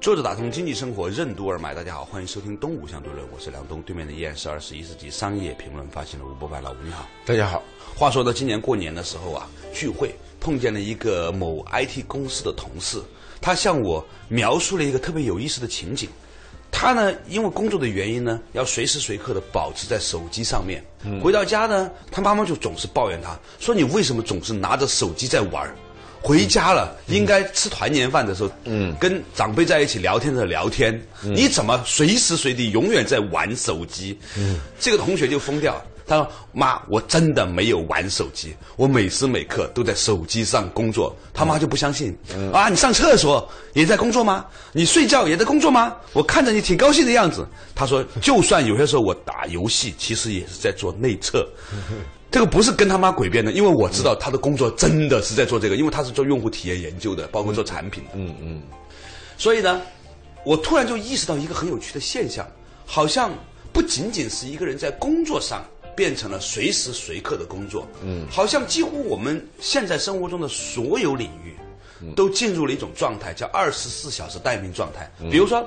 作者打通经济生活任督二脉，大家好，欢迎收听《东吴相对论》，我是梁东，对面的依然是二十一世纪商业评论发行的吴伯凡，老吴你好。大家好。话说到今年过年的时候啊，聚会碰见了一个某 IT 公司的同事，他向我描述了一个特别有意思的情景。他呢，因为工作的原因呢，要随时随刻的保持在手机上面。回到家呢，他妈妈就总是抱怨他，说你为什么总是拿着手机在玩？回家了，应该吃团年饭的时候，嗯，跟长辈在一起聊天的聊天，你怎么随时随地永远在玩手机？嗯，这个同学就疯掉。他说：“妈，我真的没有玩手机，我每时每刻都在手机上工作。”他妈就不相信，啊，你上厕所也在工作吗？你睡觉也在工作吗？我看着你挺高兴的样子。他说：“就算有些时候我打游戏，其实也是在做内测。”这个不是跟他妈诡辩的，因为我知道他的工作真的是在做这个，因为他是做用户体验研究的，包括做产品的。嗯嗯。所以呢，我突然就意识到一个很有趣的现象，好像不仅仅是一个人在工作上变成了随时随刻的工作，嗯，好像几乎我们现在生活中的所有领域，都进入了一种状态，叫二十四小时待命状态。比如说，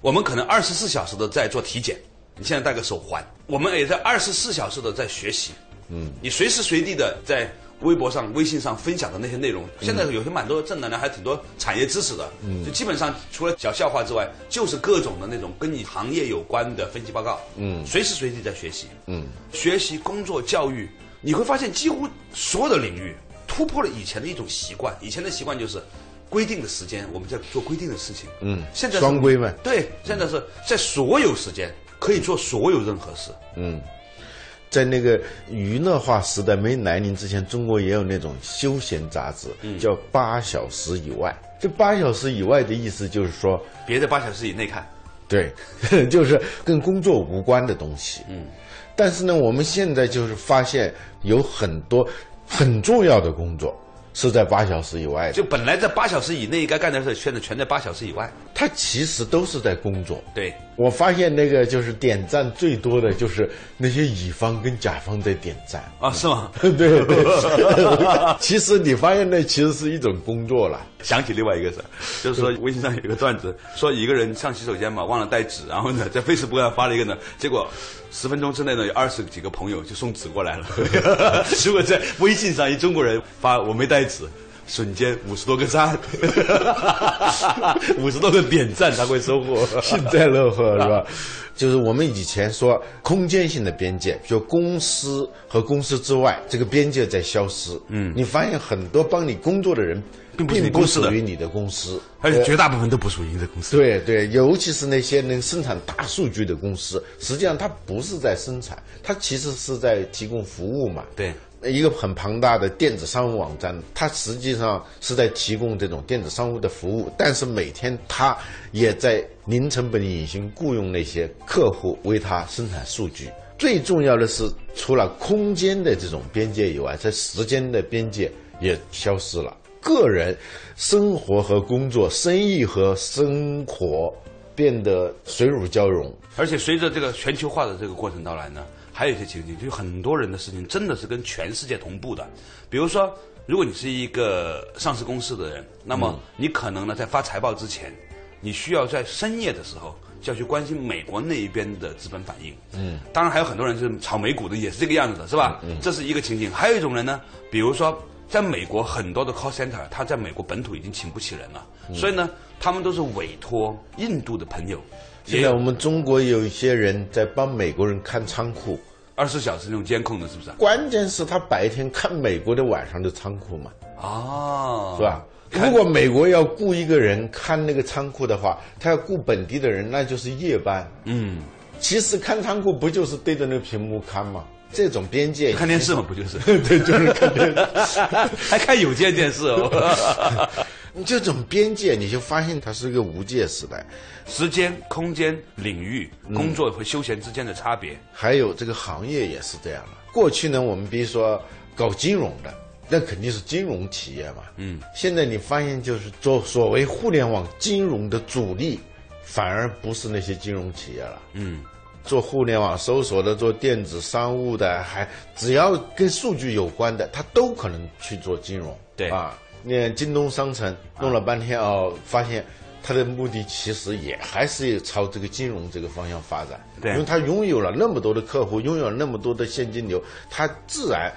我们可能二十四小时的在做体检，你现在戴个手环，我们也在二十四小时的在学习。嗯，你随时随地的在微博上、微信上分享的那些内容，现在有些蛮多正能量，还挺多产业知识的。嗯，就基本上除了讲笑话之外，就是各种的那种跟你行业有关的分析报告。嗯，随时随地在学习。嗯，学习、工作、教育，你会发现几乎所有的领域突破了以前的一种习惯。以前的习惯就是规定的时间我们在做规定的事情。嗯，现在双规嘛。对，现在是在所有时间可以做所有任何事。嗯。在那个娱乐化时代没来临之前，中国也有那种休闲杂志，叫八小时以外。这八小时以外的意思就是说，别在八小时以内看。对，就是跟工作无关的东西。嗯，但是呢，我们现在就是发现有很多很重要的工作。是在八小时以外，就本来在八小时以内该干的事，现在全在八小时以外。他其实都是在工作。对，我发现那个就是点赞最多的就是那些乙方跟甲方在点赞啊，是吗？对 对。其实你发现那其实是一种工作了。想起另外一个事，就是说微信上有一个段子，说一个人上洗手间嘛，忘了带纸，然后呢在 Facebook 上发了一个呢，结果。十分钟之内呢，有二十几个朋友就送纸过来了。如果在微信上一中国人发我没带纸，瞬间五十多个赞，五十多个点赞，他会收获幸灾乐祸是吧？就是我们以前说空间性的边界，就公司和公司之外这个边界在消失。嗯，你发现很多帮你工作的人。并不属于你的公司，而且绝大部分都不属于你的公司。对对，尤其是那些能生产大数据的公司，实际上它不是在生产，它其实是在提供服务嘛。对，一个很庞大的电子商务网站，它实际上是在提供这种电子商务的服务，但是每天它也在零成本隐形雇佣那些客户为它生产数据。最重要的是，除了空间的这种边界以外，在时间的边界也消失了。个人生活和工作、生意和生活变得水乳交融，而且随着这个全球化的这个过程到来呢，还有一些情景，就很多人的事情真的是跟全世界同步的。比如说，如果你是一个上市公司的人，那么你可能呢在发财报之前，你需要在深夜的时候就要去关心美国那一边的资本反应。嗯，当然还有很多人是炒美股的，也是这个样子的，是吧？嗯，这是一个情景。还有一种人呢，比如说。在美国，很多的 call center，他在美国本土已经请不起人了，所以呢，他们都是委托印度的朋友。现在我们中国有一些人在帮美国人看仓库，二十四小时那种监控的，是不是？关键是他白天看美国的晚上的仓库嘛？哦，是吧？如果美国要雇一个人看那个仓库的话，他要雇本地的人，那就是夜班。嗯，其实看仓库不就是对着那个屏幕看吗？这种边界看电视嘛，不就是 对，就是看电视，还看有线电视哦。这种边界，你就发现它是一个无界时代，时间、空间、领域、工作和休闲之间的差别，还有这个行业也是这样的。过去呢，我们比如说搞金融的，那肯定是金融企业嘛。嗯，现在你发现就是做所谓互联网金融的主力，反而不是那些金融企业了。嗯。做互联网搜索的，做电子商务的，还只要跟数据有关的，他都可能去做金融。对啊，那京东商城弄了半天哦，发现它的目的其实也还是朝这个金融这个方向发展。对。因为它拥有了那么多的客户，拥有了那么多的现金流，它自然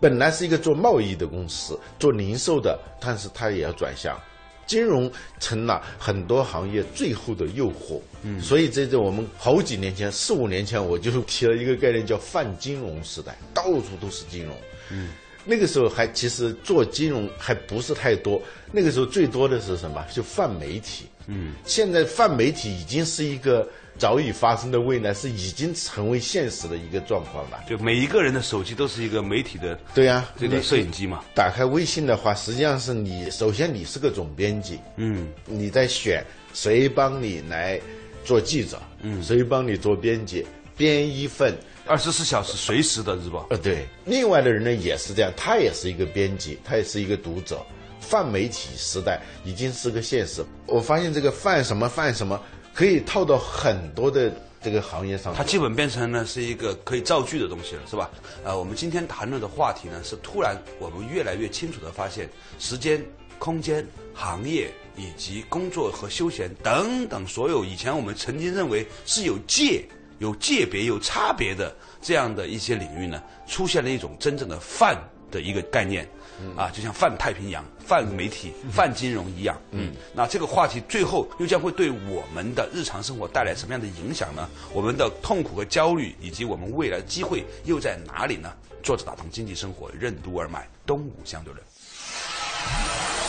本来是一个做贸易的公司，做零售的，但是它也要转向。金融成了很多行业最后的诱惑，嗯，所以这在我们好几年前，四五年前我就提了一个概念叫泛金融时代，到处都是金融，嗯，那个时候还其实做金融还不是太多，那个时候最多的是什么？就泛媒体，嗯，现在泛媒体已经是一个早已发生的未来，是已经成为现实的一个状况了。就每一个人的手机都是一个媒体的对呀、这个摄影机嘛。打开微信的话，实际上是你首先你是个总编辑，嗯，你在选谁帮你来做记者，嗯，谁帮你做编辑，编一份。二十四小时随时的日报。呃，对，另外的人呢也是这样，他也是一个编辑，他也是一个读者。泛媒体时代已经是个现实。我发现这个泛什么泛什么可以套到很多的这个行业上。它基本变成呢是一个可以造句的东西了，是吧？呃，我们今天谈论的话题呢，是突然我们越来越清楚的发现，时间、空间、行业以及工作和休闲等等所有以前我们曾经认为是有界、有界别、有差别的这样的一些领域呢，出现了一种真正的泛的一个概念。啊，就像泛太平洋、泛媒体、泛金融一样，嗯，那这个话题最后又将会对我们的日常生活带来什么样的影响呢？我们的痛苦和焦虑，以及我们未来的机会又在哪里呢？作者打通经济生活，任督二脉，东吴相对论。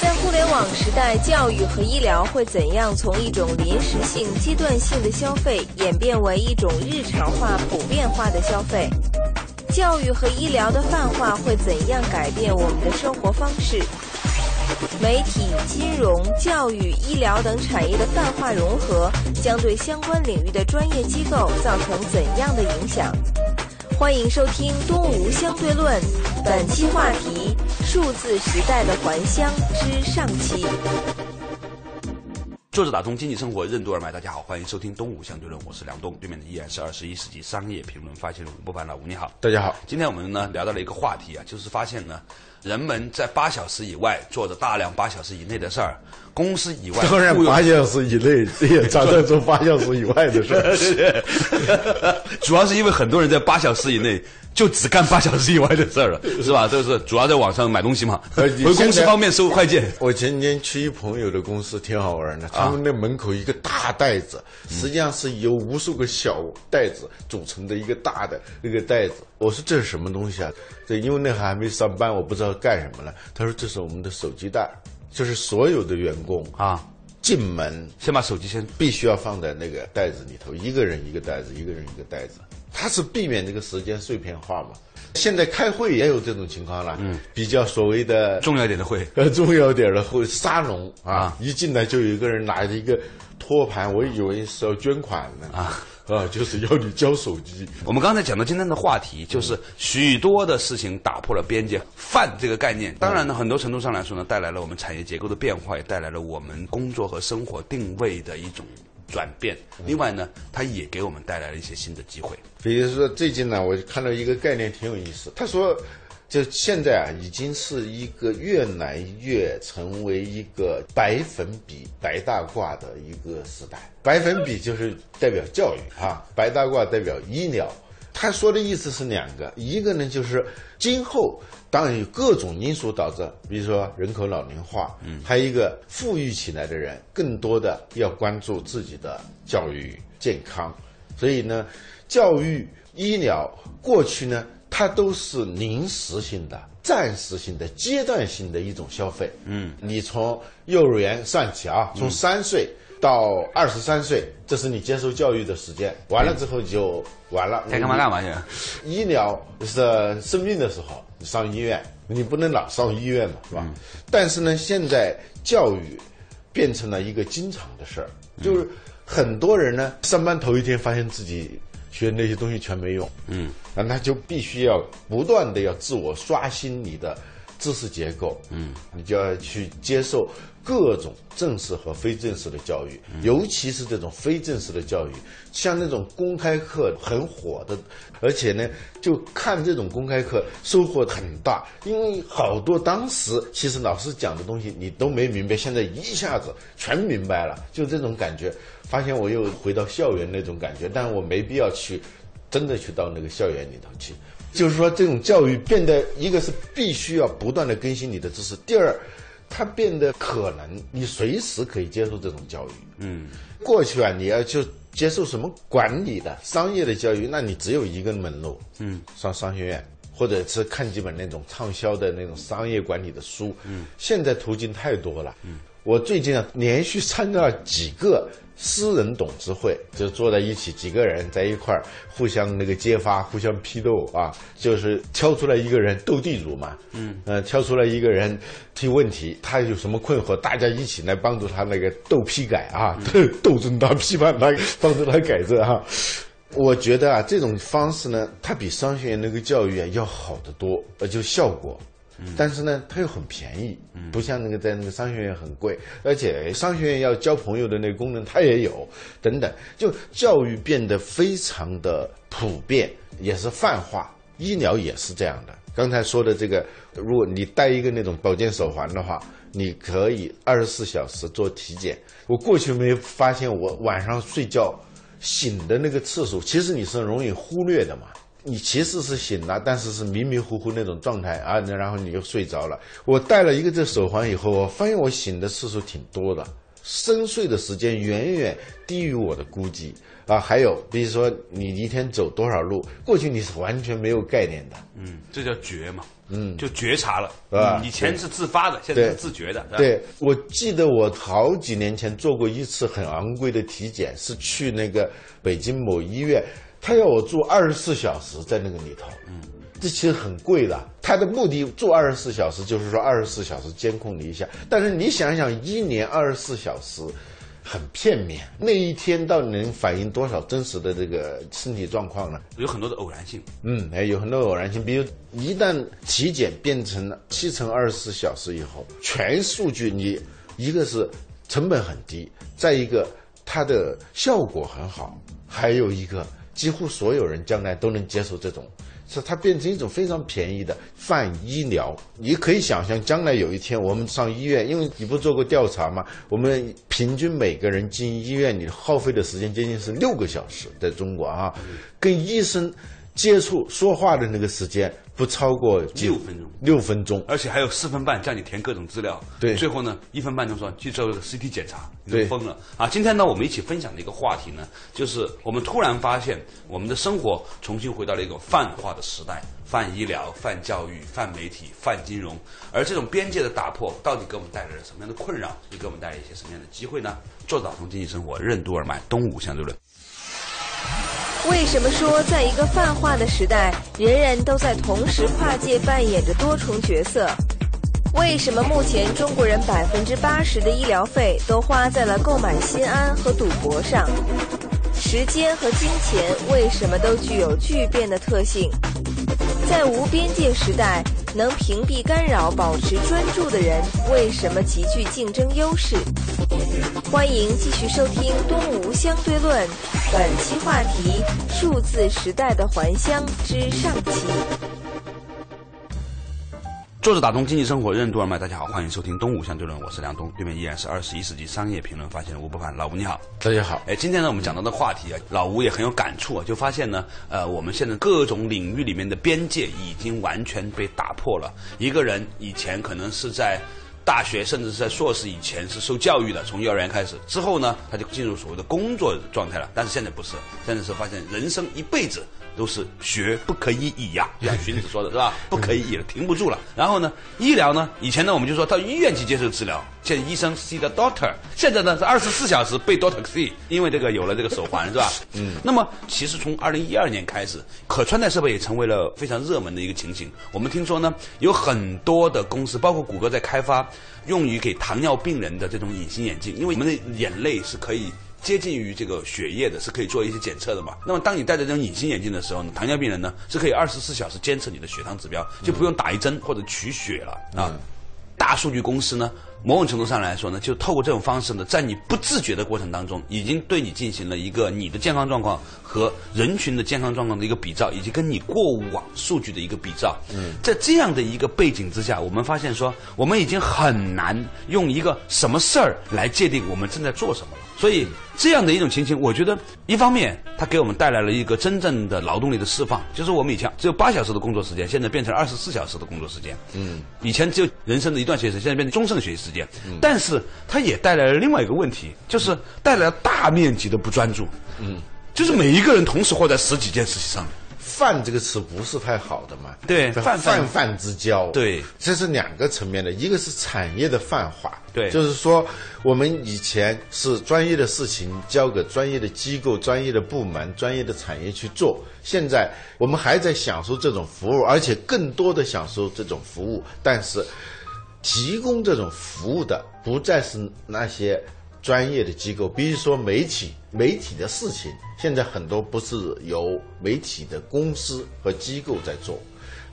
在互联网时代，教育和医疗会怎样从一种临时性、阶段性的消费演变为一种日常化、普遍化的消费？教育和医疗的泛化会怎样改变我们的生活方式？媒体、金融、教育、医疗等产业的泛化融合，将对相关领域的专业机构造成怎样的影响？欢迎收听《东吴相对论》，本期话题：数字时代的还乡之上期。作者打通经济生活，任督二脉。大家好，欢迎收听《东吴相对论》，我是梁东，对面的依然是二十一世纪商业评论发现人吴伯凡老吴，你好。大家好，今天我们呢聊到了一个话题啊，就是发现呢，人们在八小时以外做着大量八小时以内的事儿，公司以外 当然雇佣八小时以内也常在做八小时以外的事儿。主要是因为很多人在八小时以内就只干八小时以外的事儿了，是吧？就是主要在网上买东西嘛，回公司方面收快件。我前天去一朋友的公司，挺好玩的。他们那门口一个大袋子，实际上是由无数个小袋子组成的一个大的那个袋子。我说这是什么东西啊？这因为那还没上班，我不知道干什么了。他说这是我们的手机袋，就是所有的员工啊进门先把手机先必须要放在那个袋子里头，一个人一个袋子，一个人一个袋子，它是避免这个时间碎片化嘛。现在开会也有这种情况了，嗯，比较所谓的重要一点的会。呃，重要点的会沙龙啊啊，一进来就有一个人拿着一个托盘，我以为是要捐款呢啊啊，就是要你交手机。我们刚才讲到今天的话题，就是许多的事情打破了边界，泛这个概念。当然呢，很多程度上来说呢，带来了我们产业结构的变化，也带来了我们工作和生活定位的一种转变。另外呢，它也给我们带来了一些新的机会。比如说最近呢，我看到一个概念挺有意思，他说。就现在啊，已经是一个越来越成为一个白粉笔白大褂的一个时代。白粉笔就是代表教育啊，白大褂代表医疗。他说的意思是两个，一个呢就是今后当然有各种因素导致，比如说人口老龄化，嗯，还有一个富裕起来的人更多的要关注自己的教育健康，所以呢，教育医疗过去呢，它都是临时性的、暂时性的、阶段性的一种消费。嗯，你从幼儿园算起啊，从三岁。到二十三岁，这是你接受教育的时间，完了之后就完了。该干嘛干嘛去。医疗是生病的时候你上医院，你不能老上医院嘛，是吧？但是呢，现在教育变成了一个经常的事儿，就是很多人呢上班头一天发现自己学那些东西全没用，嗯，那他就必须要不断的要自我刷新你的知识结构，嗯，你就要去接受各种正式和非正式的教育，尤其是这种非正式的教育，像那种公开课很火的，而且呢，就看这种公开课收获很大，因为好多当时其实老师讲的东西你都没明白，现在一下子全明白了，就这种感觉，发现我又回到校园那种感觉，但我没必要去真的去到那个校园里头去。就是说，这种教育变得，一个是必须要不断的更新你的知识，第二，它变得可能你随时可以接受这种教育。嗯，过去啊，你要就接受什么管理的、商业的教育，那你只有一个门路，嗯，上商学院，或者是看几本那种畅销的那种商业管理的书。嗯，现在途径太多了。嗯，我最近啊，连续参加了几个。私人董事会就坐在一起，几个人在一块儿互相那个揭发，互相批斗啊，就是挑出来一个人斗地主嘛，嗯，呃，挑出来一个人提问题，他有什么困惑，大家一起来帮助他那个斗批改啊，斗争他批判他，帮助他改正哈。我觉得啊，这种方式呢，它比商学院那个教育啊要好得多，呃，就效果。但是呢，它又很便宜，不像那个在那个商学院很贵，而且商学院要交朋友的那个功能它也有，等等，就教育变得非常的普遍，也是泛化，医疗也是这样的。刚才说的这个，如果你戴一个那种保健手环的话，你可以二十四小时做体检。我过去没发现，我晚上睡觉醒的那个次数，其实你是容易忽略的嘛。你其实是醒了，但是是迷迷糊糊那种状态啊，然后你又睡着了。我戴了一个这手环以后，我发现我醒的次数挺多的，深睡的时间远远低于我的估计啊。还有，比如说你一天走多少路，过去你是完全没有概念的。嗯，这叫觉嘛。嗯，就觉察了，是吧？以前是自发的，现在是自觉的。对，我记得我好几年前做过一次很昂贵的体检，是去那个北京某医院。他要我住二十四小时在那个里头，嗯，这其实很贵的。他的目的住二十四小时，就是说二十四小时监控你一下。但是你想想，一年二十四小时，很片面。那一天到底能反映多少真实的这个身体状况呢？有很多的偶然性。嗯，哎，有很多偶然性。比如一旦体检变成了七乘二十四小时以后，全数据你一个是成本很低，再一个它的效果很好，还有一个。几乎所有人将来都能接受这种，是它变成一种非常便宜的泛医疗。你可以想象，将来有一天我们上医院，因为你不做过调查吗？我们平均每个人进医院，你耗费的时间接近是六个小时，在中国啊，跟医生接触说话的那个时间。不超过六分钟，六分钟，而且还有四分半叫你填各种资料，对，最后呢一分半钟说去做个 CT 检查，你疯了啊！今天呢我们一起分享的一个话题呢，就是我们突然发现我们的生活重新回到了一个泛化的时代，泛医疗、泛教育、泛媒体、泛金融，而这种边界的打破到底给我们带来了什么样的困扰，又给我们带来一些什么样的机会呢？做早通经济生活任督二脉，东吴相对论。为什么说在一个泛化的时代，人人都在同时跨界扮演着多重角色？为什么目前中国人百分之八十的医疗费都花在了购买心安和赌博上？时间和金钱为什么都具有巨变的特性？在无边界时代，能屏蔽干扰、保持专注的人为什么极具竞争优势？欢迎继续收听《东吴相对论》。本期话题：数字时代的还乡之上期。作者打通经济生活任督二脉，大家好，欢迎收听《东吴相对论》，我是梁东，对面依然是二十一世纪商业评论发现人吴伯凡，老吴你好，大家好。哎，今天呢，我们讲到的话题啊，老吴也很有感触啊，就发现呢，呃，我们现在各种领域里面的边界已经完全被打破了。一个人以前可能是在。大学甚至是在硕士以前是受教育的，从幼儿园开始，之后呢，他就进入所谓的工作状态了。但是现在不是，现在是发现人生一辈子。都是学不可以已呀，就像荀子说的是吧？不可以已了，停不住了。然后呢，医疗呢，以前呢我们就说到医院去接受治疗，现在医生 see the doctor，现在呢是二十四小时被 doctor see，因为这个有了这个手环是吧？嗯。那么其实从二零一二年开始，可穿戴设备也成为了非常热门的一个情形。我们听说呢，有很多的公司，包括谷歌在开发用于给糖尿病人的这种隐形眼镜，因为我们的眼泪是可以。接近于这个血液的，是可以做一些检测的嘛。那么当你戴着这种隐形眼镜的时候呢，糖尿病人呢是可以二十四小时监测你的血糖指标，就不用打一针或者取血了啊。大数据公司呢，某种程度上来说呢，就透过这种方式呢，在你不自觉的过程当中，已经对你进行了一个你的健康状况和人群的健康状况的一个比照，以及跟你过往数据的一个比照。嗯，在这样的一个背景之下，我们发现说，我们已经很难用一个什么事儿来界定我们正在做什么了。所以这样的一种情形，我觉得一方面它给我们带来了一个真正的劳动力的释放，就是我们以前只有八小时的工作时间，现在变成二十四小时的工作时间。嗯，以前只有人生的一段学习时间，现在变成终身的学习时间。但是它也带来了另外一个问题，就是带来了大面积的不专注。嗯，就是每一个人同时活在十几件事情上面。泛这个词不是太好的嘛？对泛泛泛之交。对，这是两个层面的，一个是产业的泛化。对，就是说我们以前是专业的事情交给专业的机构、专业的部门、专业的产业去做，现在我们还在享受这种服务，而且更多的享受这种服务，但是提供这种服务的不再是那些。专业的机构，比如说媒体，媒体的事情，现在很多不是由媒体的公司和机构在做；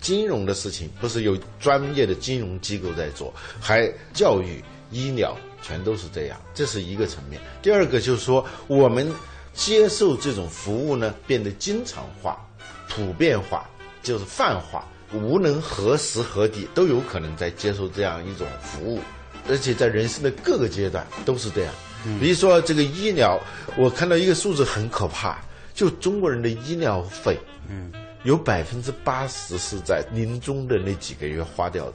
金融的事情，不是由专业的金融机构在做，还教育、医疗，全都是这样。这是一个层面。第二个就是说，我们接受这种服务呢，变得经常化、普遍化，就是泛化，无论何时何地都有可能在接受这样一种服务。而且在人生的各个阶段都是这样，比如说这个医疗，我看到一个数字很可怕，就中国人的医疗费，嗯，有百分之八十是在临终的那几个月花掉的。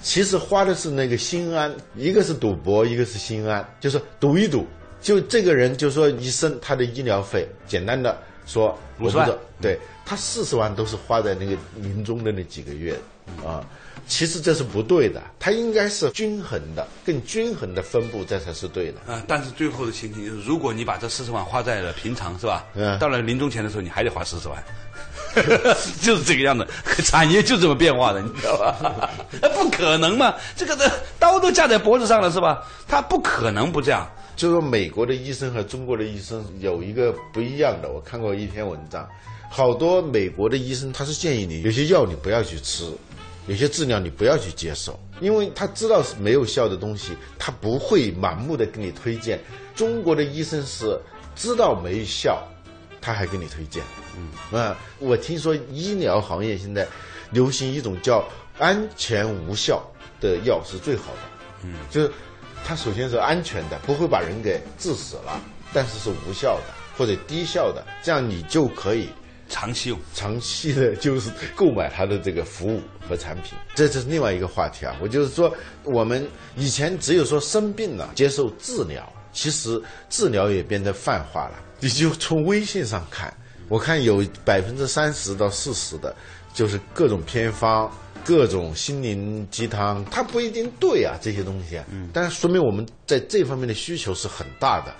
其实花的是那个心安，一个是赌博，一个是心安，就是赌一赌。就这个人，就说一生他的医疗费，简单的说五十万，对他四十万都是花在那个临终的那几个月，啊。其实这是不对的，他应该是均衡的，更均衡的分布，这才是对的。啊，但是最后的情形就是，如果你把这四十万花在了平常，是吧？嗯。到了临终前的时候，你还得花四十万，就是这个样子。产业就这么变化的，你知道吧？那不可能嘛！这个的刀都架在脖子上了，是吧？他不可能不这样。就说美国的医生和中国的医生有一个不一样的，我看过一篇文章，好多美国的医生他是建议你有些药你不要去吃。有些治疗你不要去接受，因为他知道是没有效的东西，他不会盲目的给你推荐。中国的医生是知道没效，他还给你推荐。嗯啊，我听说医疗行业现在流行一种叫安全无效的药是最好的。嗯，就是它首先是安全的，不会把人给致死了，但是是无效的或者低效的，这样你就可以。长期用，长期的就是购买它的这个服务和产品，这这是另外一个话题啊。我就是说，我们以前只有说生病了接受治疗，其实治疗也变得泛化了。你就从微信上看，我看有百分之三十到四十的，就是各种偏方、各种心灵鸡汤，它不一定对啊，这些东西。嗯，但是说明我们在这方面的需求是很大的。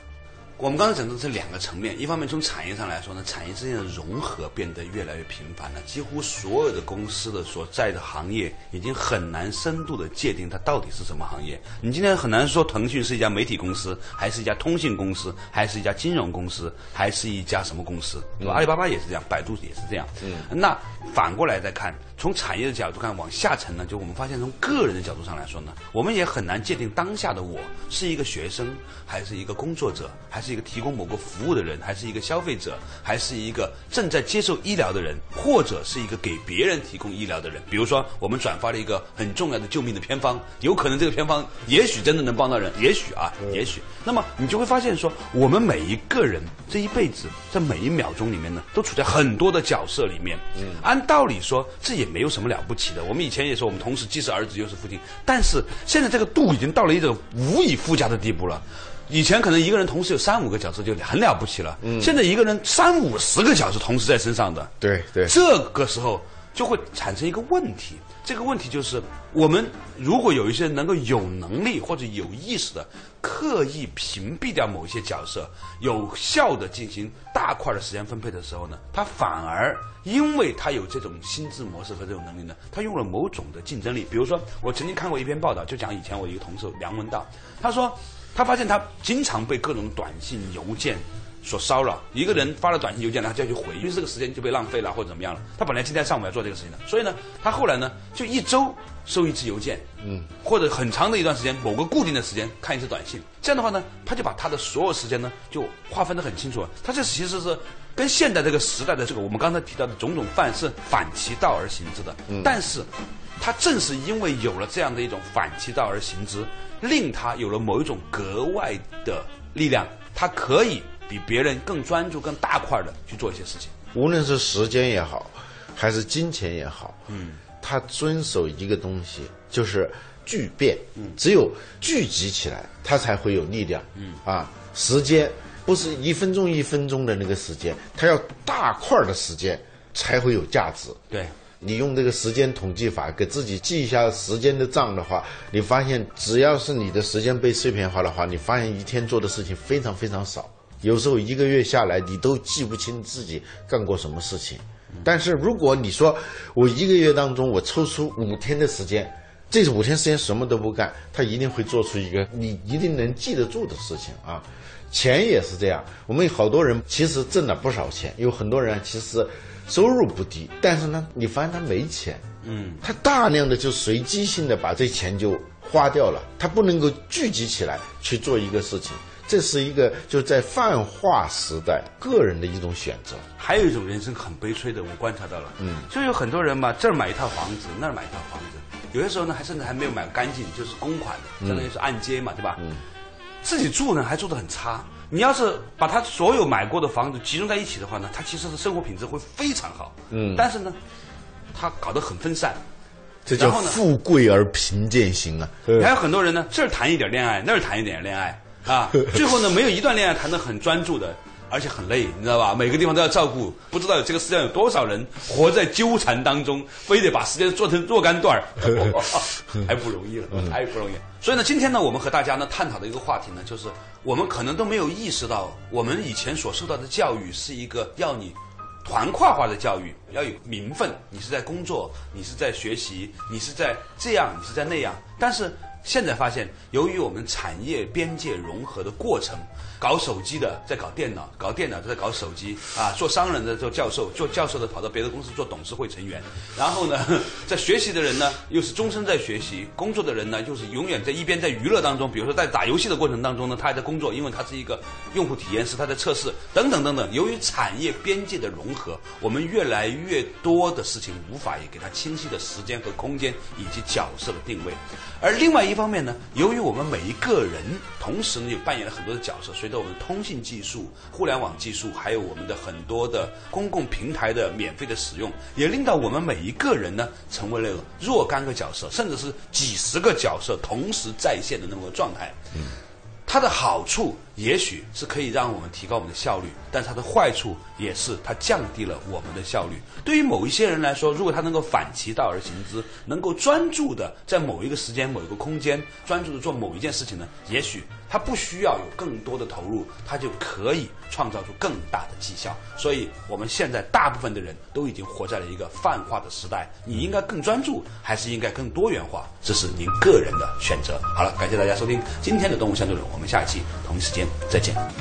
我们刚才讲的是两个层面，一方面从产业上来说呢，产业之间的融合变得越来越频繁了，几乎所有的公司的所在的行业已经很难深度的界定它到底是什么行业。你今天很难说腾讯是一家媒体公司，还是一家通信公司，还是一家金融公司，还是一家什么公司？对吧？阿里巴巴也是这样，百度也是这样。嗯，那反过来再看。从产业的角度看，往下沉呢，就我们发现，从个人的角度上来说呢，我们也很难界定当下的我是一个学生，还是一个工作者，还是一个提供某个服务的人，还是一个消费者，还是一个正在接受医疗的人，或者是一个给别人提供医疗的人。比如说，我们转发了一个很重要的救命的偏方，有可能这个偏方也许真的能帮到人，也许啊，也许。那么你就会发现说，我们每一个人这一辈子，在每一秒钟里面呢，都处在很多的角色里面。嗯，按道理说，这也。没有什么了不起的。我们以前也说，我们同时既是儿子又是父亲。但是现在这个度已经到了一种无以复加的地步了。以前可能一个人同时有三五个角色就很了不起了。嗯。现在一个人三五十个角色同时在身上的。对对。这个时候就会产生一个问题。这个问题就是，我们如果有一些人能够有能力或者有意识的刻意屏蔽掉某一些角色，有效的进行大块的时间分配的时候呢，他反而因为他有这种心智模式和这种能力呢，他用了某种的竞争力。比如说，我曾经看过一篇报道，就讲以前我一个同事梁文道，他说。他发现他经常被各种短信、邮件所骚扰。一个人发了短信、邮件，他就要去回，因为这个时间就被浪费了或者怎么样了。他本来今天上午要做这个事情的，所以呢，他后来呢就一周收一次邮件，嗯，或者很长的一段时间，某个固定的时间看一次短信。这样的话呢，他就把他的所有时间呢就划分得很清楚了。他这其实是跟现在这个时代的这个我们刚才提到的种种范是反其道而行之的。但是，他正是因为有了这样的一种反其道而行之，令他有了某一种格外的力量，他可以比别人更专注、更大块的去做一些事情。无论是时间也好，还是金钱也好，嗯，他遵守一个东西，就是聚变。嗯，只有聚集起来，它才会有力量。嗯，啊，时间不是一分钟一分钟的那个时间，它要大块儿的时间才会有价值。对，你用这个时间统计法给自己记一下时间的账的话，你发现只要是你的时间被碎片化的话，你发现一天做的事情非常非常少。有时候一个月下来，你都记不清自己干过什么事情。但是如果你说我一个月当中我抽出五天的时间，这五天时间什么都不干，他一定会做出一个你一定能记得住的事情啊。钱也是这样，我们有好多人其实挣了不少钱，有很多人其实收入不低，但是呢，你发现他没钱，嗯，他大量的就随机性的把这钱就花掉了，他不能够聚集起来去做一个事情。这是一个就是在泛化时代个人的一种选择。还有一种人生很悲催的，我观察到了，嗯，就有很多人嘛，这儿买一套房子，那儿买一套房子，有些时候呢，还甚至还没有买干净，就是公款的，相当于是按揭嘛，对吧？嗯，自己住呢还住得很差。你要是把他所有买过的房子集中在一起的话呢，他其实是生活品质会非常好。嗯，但是呢，他搞得很分散。这叫富贵而贫贱行啊！还有很多人呢，这儿谈一点恋爱，那儿谈一点恋爱。啊，最后呢，没有一段恋爱谈得很专注的，而且很累，你知道吧？每个地方都要照顾，不知道这个世界上有多少人活在纠缠当中，非得把时间做成若干段儿，还不容易了，太不容易。所以呢，今天呢，我们和大家呢探讨的一个话题呢，就是我们可能都没有意识到，我们以前所受到的教育是一个要你团块化的教育，要有名分，你是在工作，你是在学习，你是在这样，你是在那样，但是。现在发现，由于我们产业边界融合的过程，搞手机的在搞电脑，搞电脑的在搞手机啊，做商人的做教授，做教授的跑到别的公司做董事会成员，然后呢，在学习的人呢又是终身在学习，工作的人呢就是永远在一边在娱乐当中，比如说在打游戏的过程当中呢，他还在工作，因为他是一个用户体验师，他在测试等等等等。由于产业边界的融合，我们越来越多的事情无法也给他清晰的时间和空间以及角色的定位，而另外一方面呢，由于我们每一个人同时呢又扮演了很多的角色，随着我们通信技术、互联网技术，还有我们的很多的公共平台的免费的使用，也令到我们每一个人呢成为了若干个角色，甚至是几十个角色同时在线的那么个状态。它的好处也许是可以让我们提高我们的效率，但是它的坏处也是它降低了我们的效率。对于某一些人来说，如果他能够反其道而行之，能够专注的在某一个时间、某一个空间专注的做某一件事情呢，也许他不需要有更多的投入，他就可以创造出更大的绩效。所以，我们现在大部分的人都已经活在了一个泛化的时代。你应该更专注，还是应该更多元化？这是您个人的选择。好了，感谢大家收听今天的《动物相对论》，我们下一期同一时间再见。